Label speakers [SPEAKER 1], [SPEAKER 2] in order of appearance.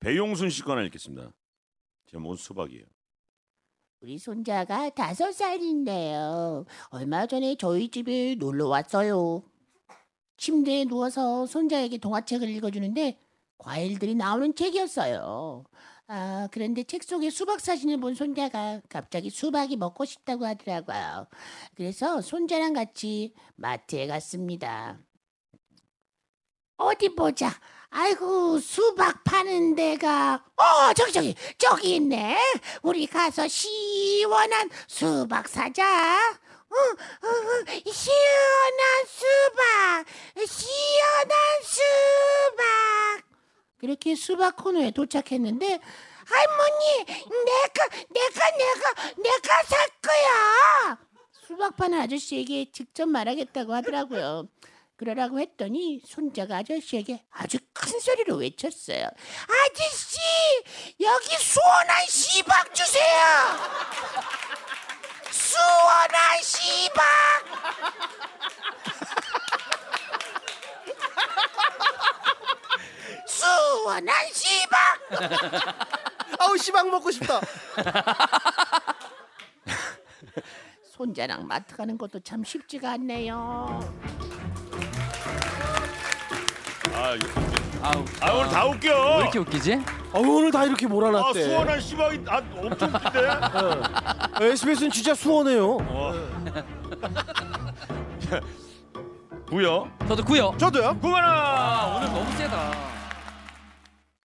[SPEAKER 1] 배용순 씨 거나 읽겠습니다. 제목은 수박이에요.
[SPEAKER 2] 우리 손자가 다섯 살인데요. 얼마 전에 저희 집에 놀러 왔어요. 침대에 누워서 손자에게 동화책을 읽어주는데 과일들이 나오는 책이었어요. 아, 그런데 책 속에 수박 사진을 본 손자가 갑자기 수박이 먹고 싶다고 하더라고요. 그래서 손자랑 같이 마트에 갔습니다. 어디 보자. 아이고, 수박 파는 데가, 어, 저기, 저기, 저기 있네. 우리 가서 시원한 수박 사자. 응, 응, 응, 시원한 수박, 시원한 수박. 그렇게 수박 코너에 도착했는데 할머니, 내가, 내가, 내가, 내가 살 거야. 수박 파는 아저씨에게 직접 말하겠다고 하더라고요. 그러라고 했더니 손자가 아저씨에게 아주 큰 소리로 외쳤어요. 아저씨, 여기 수원한 시박 주세요. 수원한 시박. 수원한 시박.
[SPEAKER 3] 아우 시방 먹고 싶다.
[SPEAKER 2] 손자랑 마트 가는 것도 참 쉽지가 않네요.
[SPEAKER 1] 아, 이거
[SPEAKER 4] 아우.
[SPEAKER 1] 아 오늘 다 웃겨.
[SPEAKER 4] 왜 이렇게 웃기지?
[SPEAKER 3] 아 오늘 다 이렇게
[SPEAKER 1] 아,
[SPEAKER 3] 몰아놨대.
[SPEAKER 1] 수원한 시박이 아 엄청 웃긴데.
[SPEAKER 3] SBS는 진짜 수원해요.
[SPEAKER 1] 어. 구요.
[SPEAKER 4] 저도 구요.
[SPEAKER 3] 저도요.
[SPEAKER 1] 구만아.
[SPEAKER 4] 아 오늘.